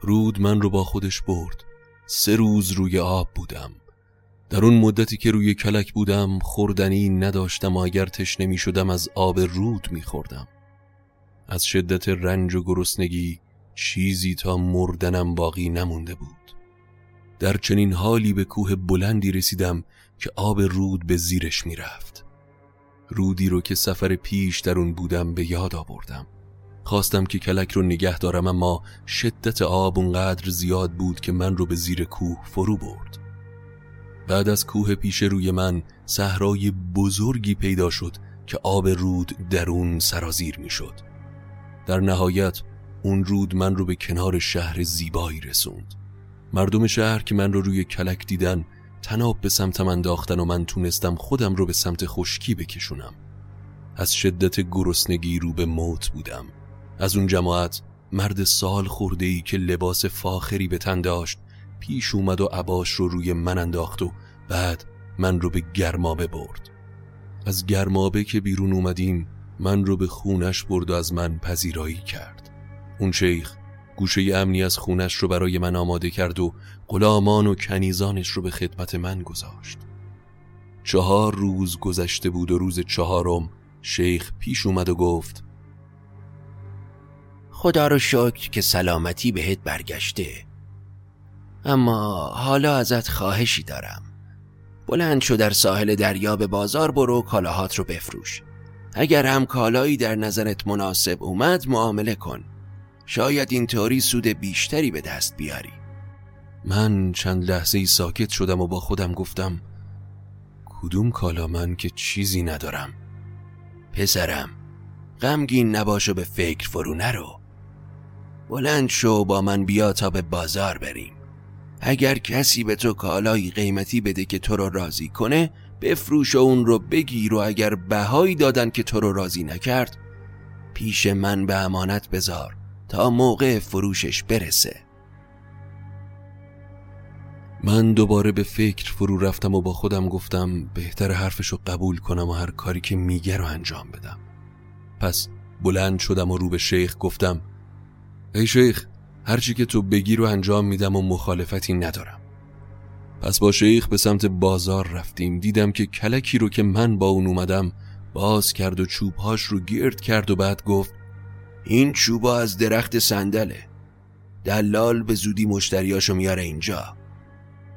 رود من رو با خودش برد. سه روز روی آب بودم. در اون مدتی که روی کلک بودم خوردنی نداشتم و اگر تشنه می شدم از آب رود می خوردم. از شدت رنج و گرسنگی چیزی تا مردنم باقی نمونده بود. در چنین حالی به کوه بلندی رسیدم که آب رود به زیرش می رفت. رودی رو که سفر پیش در اون بودم به یاد آوردم. خواستم که کلک رو نگه دارم اما شدت آب اونقدر زیاد بود که من رو به زیر کوه فرو برد. بعد از کوه پیش روی من صحرای بزرگی پیدا شد که آب رود در اون سرازیر می شد در نهایت اون رود من رو به کنار شهر زیبایی رسوند. مردم شهر که من رو روی کلک دیدن تناب به سمتم انداختن و من تونستم خودم رو به سمت خشکی بکشونم. از شدت گرسنگی رو به موت بودم. از اون جماعت مرد سال خورده ای که لباس فاخری به تن داشت پیش اومد و عباش رو روی من انداخت و بعد من رو به گرمابه برد. از گرمابه که بیرون اومدیم من رو به خونش برد و از من پذیرایی کرد. اون شیخ گوشه امنی از خونش رو برای من آماده کرد و غلامان و کنیزانش رو به خدمت من گذاشت. چهار روز گذشته بود و روز چهارم شیخ پیش اومد و گفت خدا رو شکر که سلامتی بهت برگشته. اما حالا ازت خواهشی دارم. بلند شو در ساحل دریا به بازار برو کالاهات رو بفروش. اگر هم کالایی در نظرت مناسب اومد معامله کن. شاید اینطوری سود بیشتری به دست بیاری. من چند لحظه ای ساکت شدم و با خودم گفتم کدوم کالا من که چیزی ندارم؟ پسرم غمگین نباش و به فکر فرو نرو. بلند شو با من بیا تا به بازار بریم. اگر کسی به تو کالایی قیمتی بده که تو رو راضی کنه بفروش و اون رو بگیر و اگر بهایی دادن که تو رو راضی نکرد پیش من به امانت بذار. تا موقع فروشش برسه. من دوباره به فکر فرو رفتم و با خودم گفتم بهتر حرفشو قبول کنم و هر کاری که میگه رو انجام بدم. پس بلند شدم و رو به شیخ گفتم ای شیخ هرچی که تو بگی رو انجام میدم و مخالفتی ندارم. پس با شیخ به سمت بازار رفتیم. دیدم که کلکی رو که من با اون اومدم باز کرد و چوبهاش رو گرد کرد و بعد گفت این چوبا از درخت صندله. دلال به زودی مشتریاشو میاره اینجا.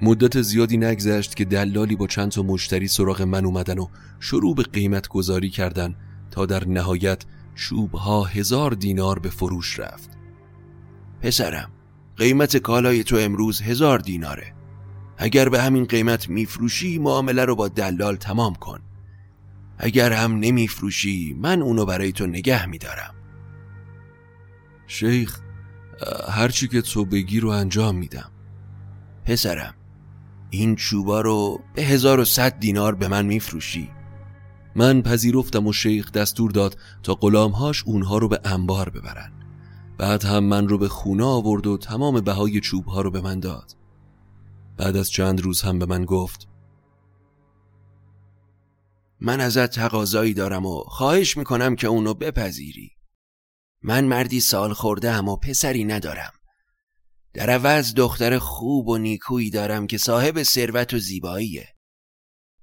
مدت زیادی نگذشت که دلالی با چند تا مشتری سراغ من اومدن و شروع به قیمت گذاری کردن تا در نهایت چوبها هزار دینار به فروش رفت. پسرم قیمت کالای تو امروز هزار دیناره. اگر به همین قیمت میفروشی معامله رو با دلال تمام کن. اگر هم نمیفروشی من اونو برای تو نگه میدارم. شیخ هرچی که تو بگی رو انجام میدم. پسرم این چوبا رو به هزار و صد دینار به من میفروشی؟ من پذیرفتم و شیخ دستور داد تا غلامهاش اونها رو به انبار ببرن. بعد هم من رو به خونه آورد و تمام بهای چوبها رو به من داد. بعد از چند روز هم به من گفت من ازت تقاضایی دارم و خواهش می‌کنم که اونو بپذیری. من مردی سال خورده هم پسری ندارم. در عوض دختر خوب و نیکویی دارم که صاحب ثروت و زیباییه.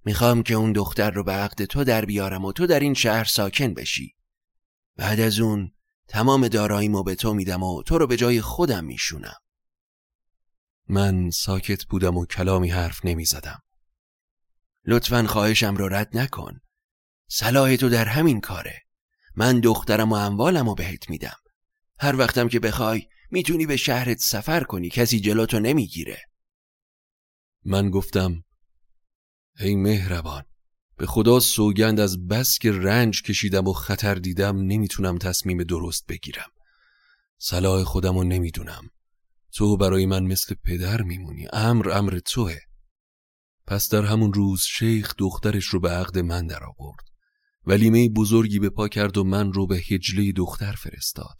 می‌خوام که اون دختر رو به عقد تو در بیارم و تو در این شهر ساکن بشی. بعد از اون تمام داراییمو به تو میدم و تو رو به جای خودم میشونم. من ساکت بودم و کلامی حرف نمی‌زدم. لطفا خواهشم رو رد نکن. صلاح تو در همین کاره. من دخترم و اموالم رو بهت میدم. هر وقتم که بخوای می‌تونی به شهرت سفر کنی کسی جلوتو نمی‌گیره. من گفتم ای مهربان به خدا سوگند از بس که رنج کشیدم و خطر دیدم نمی‌تونم تصمیم درست بگیرم. صلاح خودم رو نمی‌دونم. تو برای من مثل پدر میمونی. امر امر توه. پس در همون روز شیخ دخترش رو به عقد من در آورد ولیمه بزرگی به پا کرد و من رو به هجله دختر فرستاد.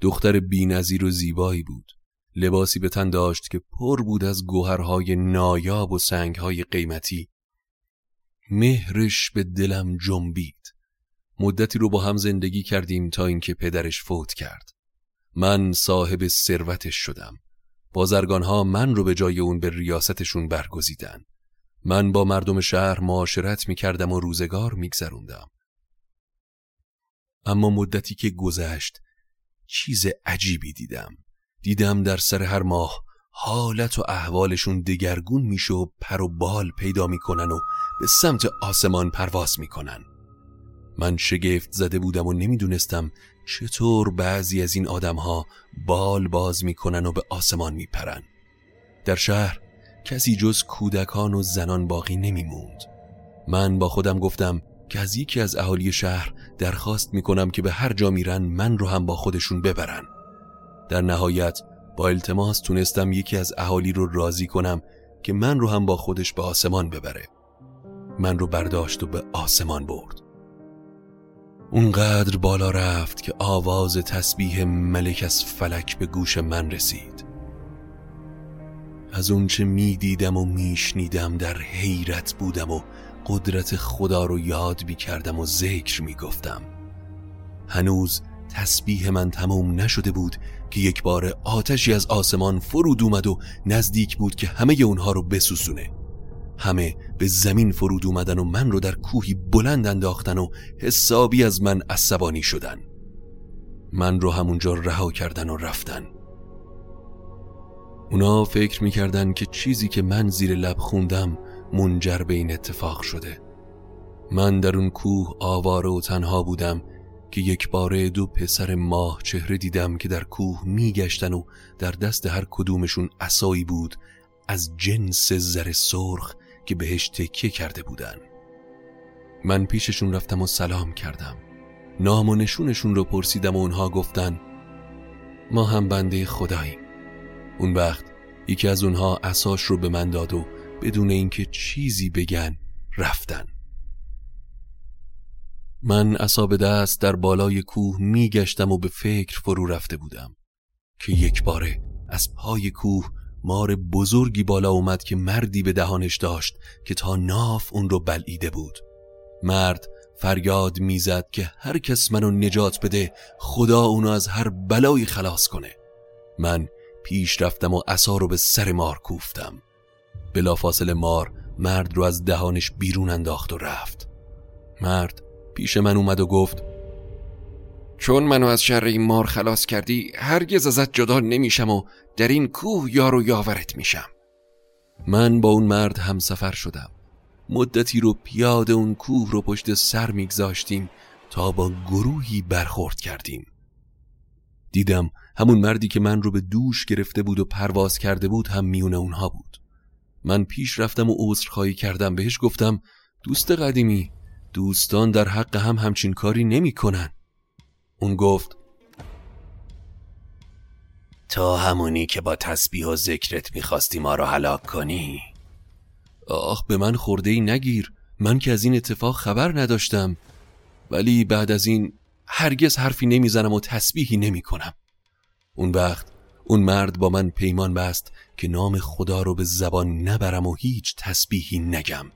دختر بینظیر و زیبایی بود. لباسی به تن داشت که پر بود از گوهرهای نایاب و سنگهای قیمتی. مهرش به دلم جنبید. مدتی رو با هم زندگی کردیم تا اینکه پدرش فوت کرد. من صاحب ثروتش شدم. بازرگانها من رو به جای اون به ریاستشون برگزیدن. من با مردم شهر معاشرت می کردم و روزگار می گذروندم. اما مدتی که گذشت چیز عجیبی دیدم. دیدم در سر هر ماه حالت و احوالشون دگرگون میشه و پر و بال پیدا می‌کنن و به سمت آسمان پرواز می‌کنن. من شگفت زده بودم و نمی‌دونستم چطور بعضی از این آدمها بال باز می‌کنن و به آسمان میپرن. در شهر کسی جز کودکان و زنان باقی نمیموند. من با خودم گفتم که از یکی از اهالی شهر درخواست می‌کنم که به هر جا میرن من رو هم با خودشون ببرن. در نهایت با التماس تونستم یکی از اهالی رو راضی کنم که من رو هم با خودش به آسمان ببره. من رو برداشت و به آسمان برد. اونقدر بالا رفت که آواز تسبیح ملک از فلک به گوش من رسید. از اونچه می دیدم و میشنیدم در حیرت بودم و قدرت خدا رو یاد بی کردم و ذکر می گفتم هنوز تسبیح من تمام نشده بود که یک بار آتشی از آسمان فرود اومد و نزدیک بود که همه اونها رو بسوسونه همه به زمین فرود اومدن و من رو در کوهی بلند انداختن و حسابی از من عصبانی شدن. من رو همونجا رها کردن و رفتن. اونا فکر می‌کردن که چیزی که من زیر لب خوندم منجر به این اتفاق شده. من در اون کوه آواره و تنها بودم که یک باره دو پسر ماه چهره دیدم که در کوه میگشتن و در دست هر کدومشون اسایی بود از جنس زر سرخ که بهش تکیه کرده بودن. من پیششون رفتم و سلام کردم. نام و نشونشون رو پرسیدم و اونها گفتن ما هم بنده خداییم. اون وقت یکی از اونها اساش رو به من داد و بدون اینکه چیزی بگن رفتن. من اصاب دست در بالای کوه میگشتم و به فکر فرو رفته بودم که یک باره از پای کوه مار بزرگی بالا اومد که مردی به دهانش داشت که تا ناف اون رو بلعیده بود. مرد فریاد می‌زد که هر کس منو نجات بده خدا اونو از هر بلایی خلاص کنه. من پیش رفتم و عصا رو به سر مار کوفتم. بلافاصله مار مرد رو از دهانش بیرون انداخت و رفت. مرد پیش من اومد و گفت چون منو از شر این مار خلاص کردی هرگز ازت جدا نمیشم و در این کوه یار و یاورت میشم. من با اون مرد هم سفر شدم. مدتی رو پیاده اون کوه رو پشت سر میگذاشتیم تا با گروهی برخورد کردیم. دیدم همون مردی که من رو به دوش گرفته بود و پرواز کرده بود هم میون اونها بود. من پیش رفتم و عذرخواهی کردم. بهش گفتم دوست قدیمی دوستان در حق هم همچین کاری نمی کنن. اون گفت تا همونی که با تسبیح و ذکرت می‌خواستی ما رو هلاک کنی. آخ به من خورده ای نگیر. من که از این اتفاق خبر نداشتم. ولی بعد از این هرگز حرفی نمی‌زنم و تسبیحی نمی کنم اون وقت اون مرد با من پیمان بست که نام خدا رو به زبان نبرم و هیچ تسبیحی نگم.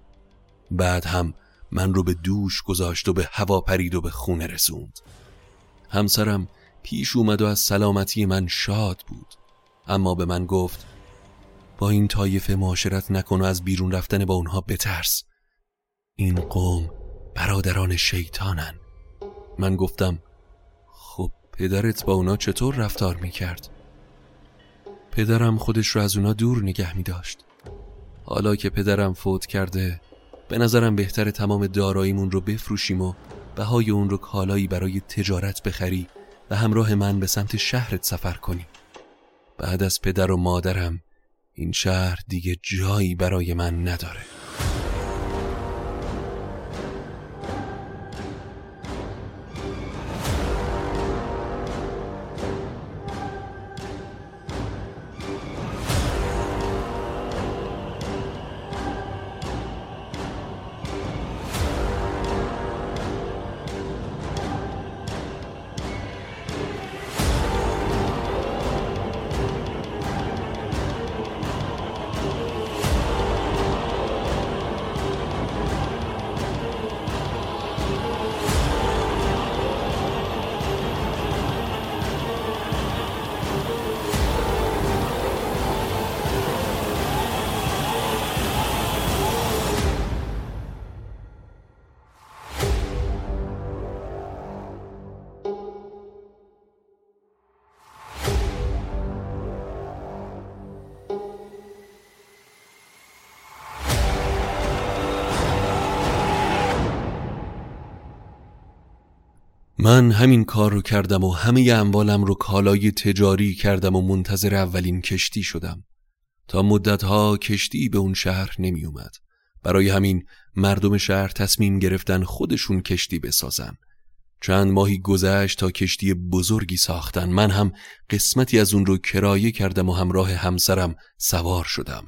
بعد هم من رو به دوش گذاشت و به هوا پرید و به خونه رسوند. همسرم پیش اومد و از سلامتی من شاد بود. اما به من گفت با این طایفه معاشرت نکن و از بیرون رفتن با اونها بترس. این قوم برادران شیطانن. من گفتم خب پدرت با اونا چطور رفتار می‌کرد؟ پدرم خودش رو از اونا دور نگه می داشت حالا که پدرم فوت کرده به نظرم بهتر تمام داراییمون رو بفروشیم و بهای اون رو کالایی برای تجارت بخری و همراه من به سمت شهرت سفر کنی بعد از پدر و مادرم این شهر دیگه جایی برای من نداره. من همین کار رو کردم و همه اموالم رو کالای تجاری کردم و منتظر اولین کشتی شدم. تا مدتها کشتی به اون شهر نمی اومد برای همین مردم شهر تصمیم گرفتن خودشون کشتی بسازن. چند ماهی گذشت تا کشتی بزرگی ساختن. من هم قسمتی از اون رو کرایه کردم و همراه همسرم سوار شدم.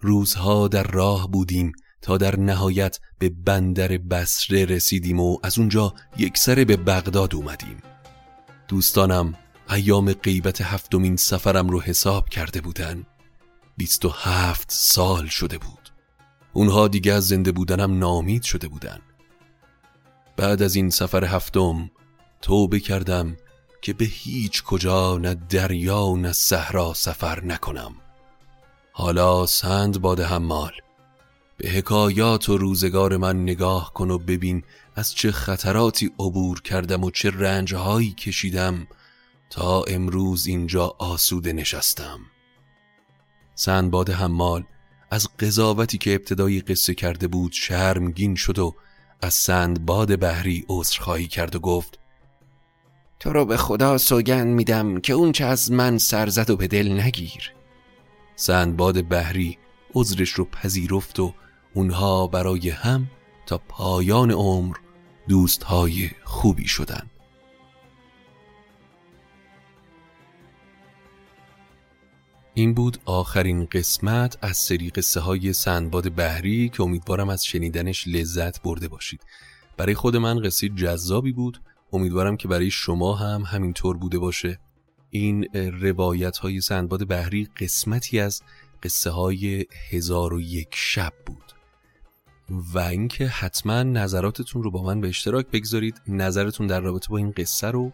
روزها در راه بودیم تا در نهایت به بندر بسره رسیدیم و از اونجا یک سره به بغداد اومدیم. دوستانم ایام غیبت هفتمین سفرم رو حساب کرده بودن. بیست و هفت سال شده بود. اونها دیگه از زنده بودنم نامید شده بودن. بعد از این سفر هفتم توبه کردم که به هیچ کجا نه دریا و نه صحرا سفر نکنم. حالا سند باد حمال. به حکایات و روزگار من نگاه کن و ببین از چه خطراتی عبور کردم و چه رنجهایی کشیدم تا امروز اینجا آسوده نشستم. سندباد حمال از قضاوتی که ابتدایی قصه کرده بود شرمگین شد و از سندباد بحری عذرخواهی کرد و گفت تو رو به خدا سوگند میدم که اون چه از من سرزد و به دل نگیر. سندباد بحری عذرش رو پذیرفت و اونها برای هم تا پایان عمر دوستهای خوبی شدن این بود آخرین قسمت از سری قصه های سندباد بحری که امیدوارم از شنیدنش لذت برده باشید. برای خود من قصه جذابی بود. امیدوارم که برای شما هم همینطور بوده باشه. این روایت های سندباد بحری قسمتی از قصه های هزار و یک شب بود. و اینکه حتما نظراتتون رو با من به اشتراک بگذارید. نظرتون در رابطه با این قصه رو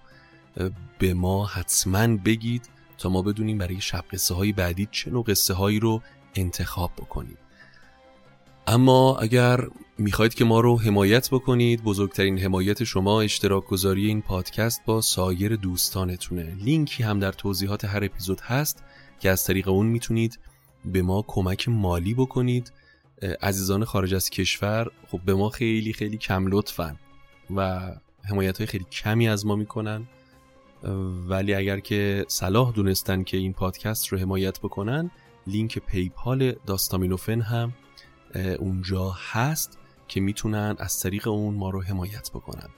به ما حتما بگید تا ما بدونیم برای شب قصه های بعدی چه نوع قصه هایی رو انتخاب بکنیم. اما اگر می‌خواید که ما رو حمایت بکنید بزرگترین حمایت شما اشتراک گذاری این پادکست با سایر دوستانتونه. لینکی هم در توضیحات هر اپیزود هست که از طریق اون می‌تونید به ما کمک مالی بکنید. عزیزان خارج از کشور خب به ما خیلی خیلی کم لطفن و حمایت های خیلی کمی از ما می‌کنن. ولی اگر که صلاح دونستن که این پادکست رو حمایت بکنن لینک پیپال داستامینوفن هم اونجا هست که می‌تونن از طریق اون ما رو حمایت بکنن.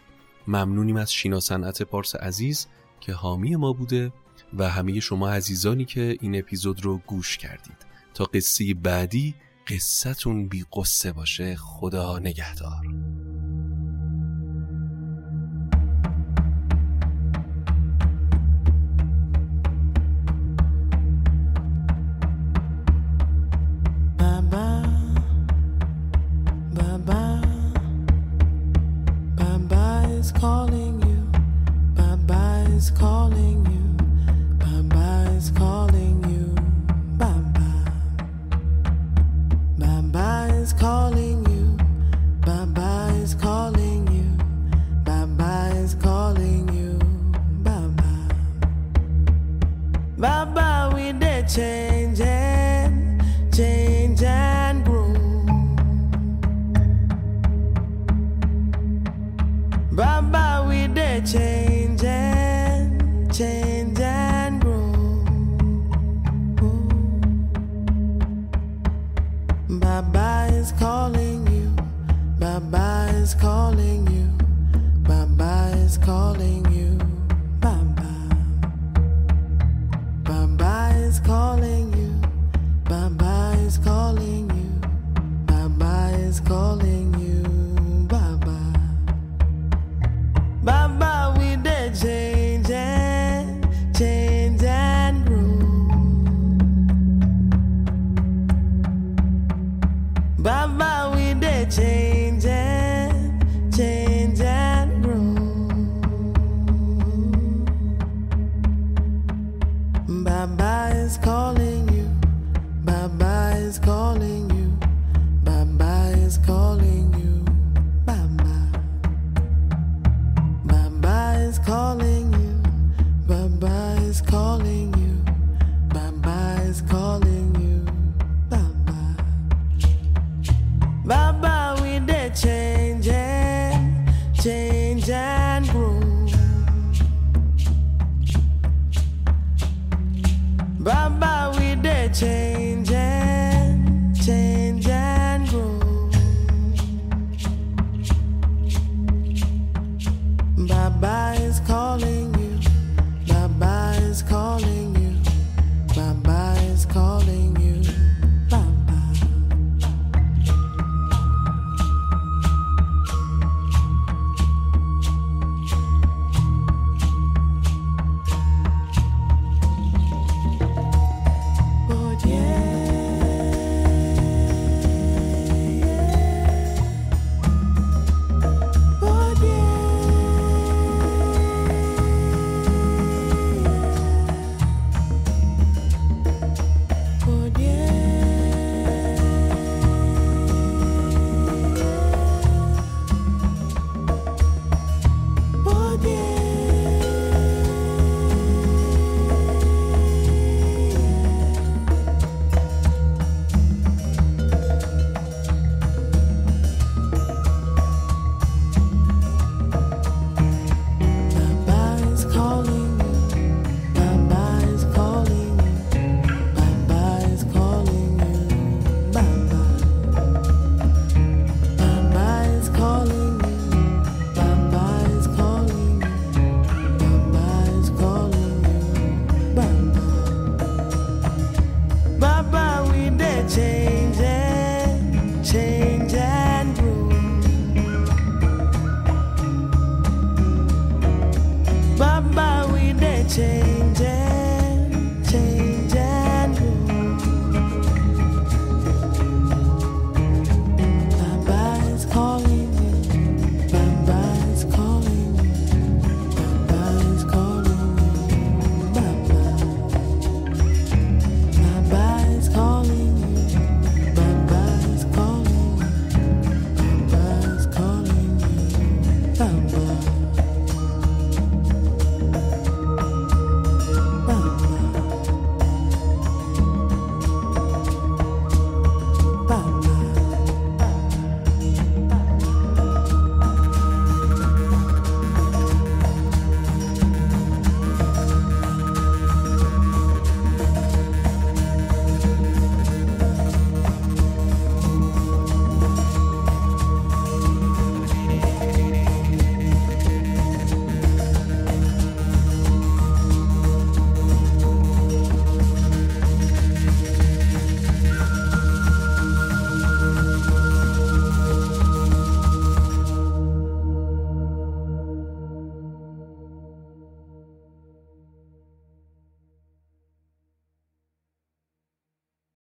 ممنونیم از شینا صنعت پارس عزیز که حامی ما بوده و همه شما عزیزانی که این اپیزود رو گوش کردید. تا قصه بعدی قصتون بی قصه باشه خدا نگهدار. It's calling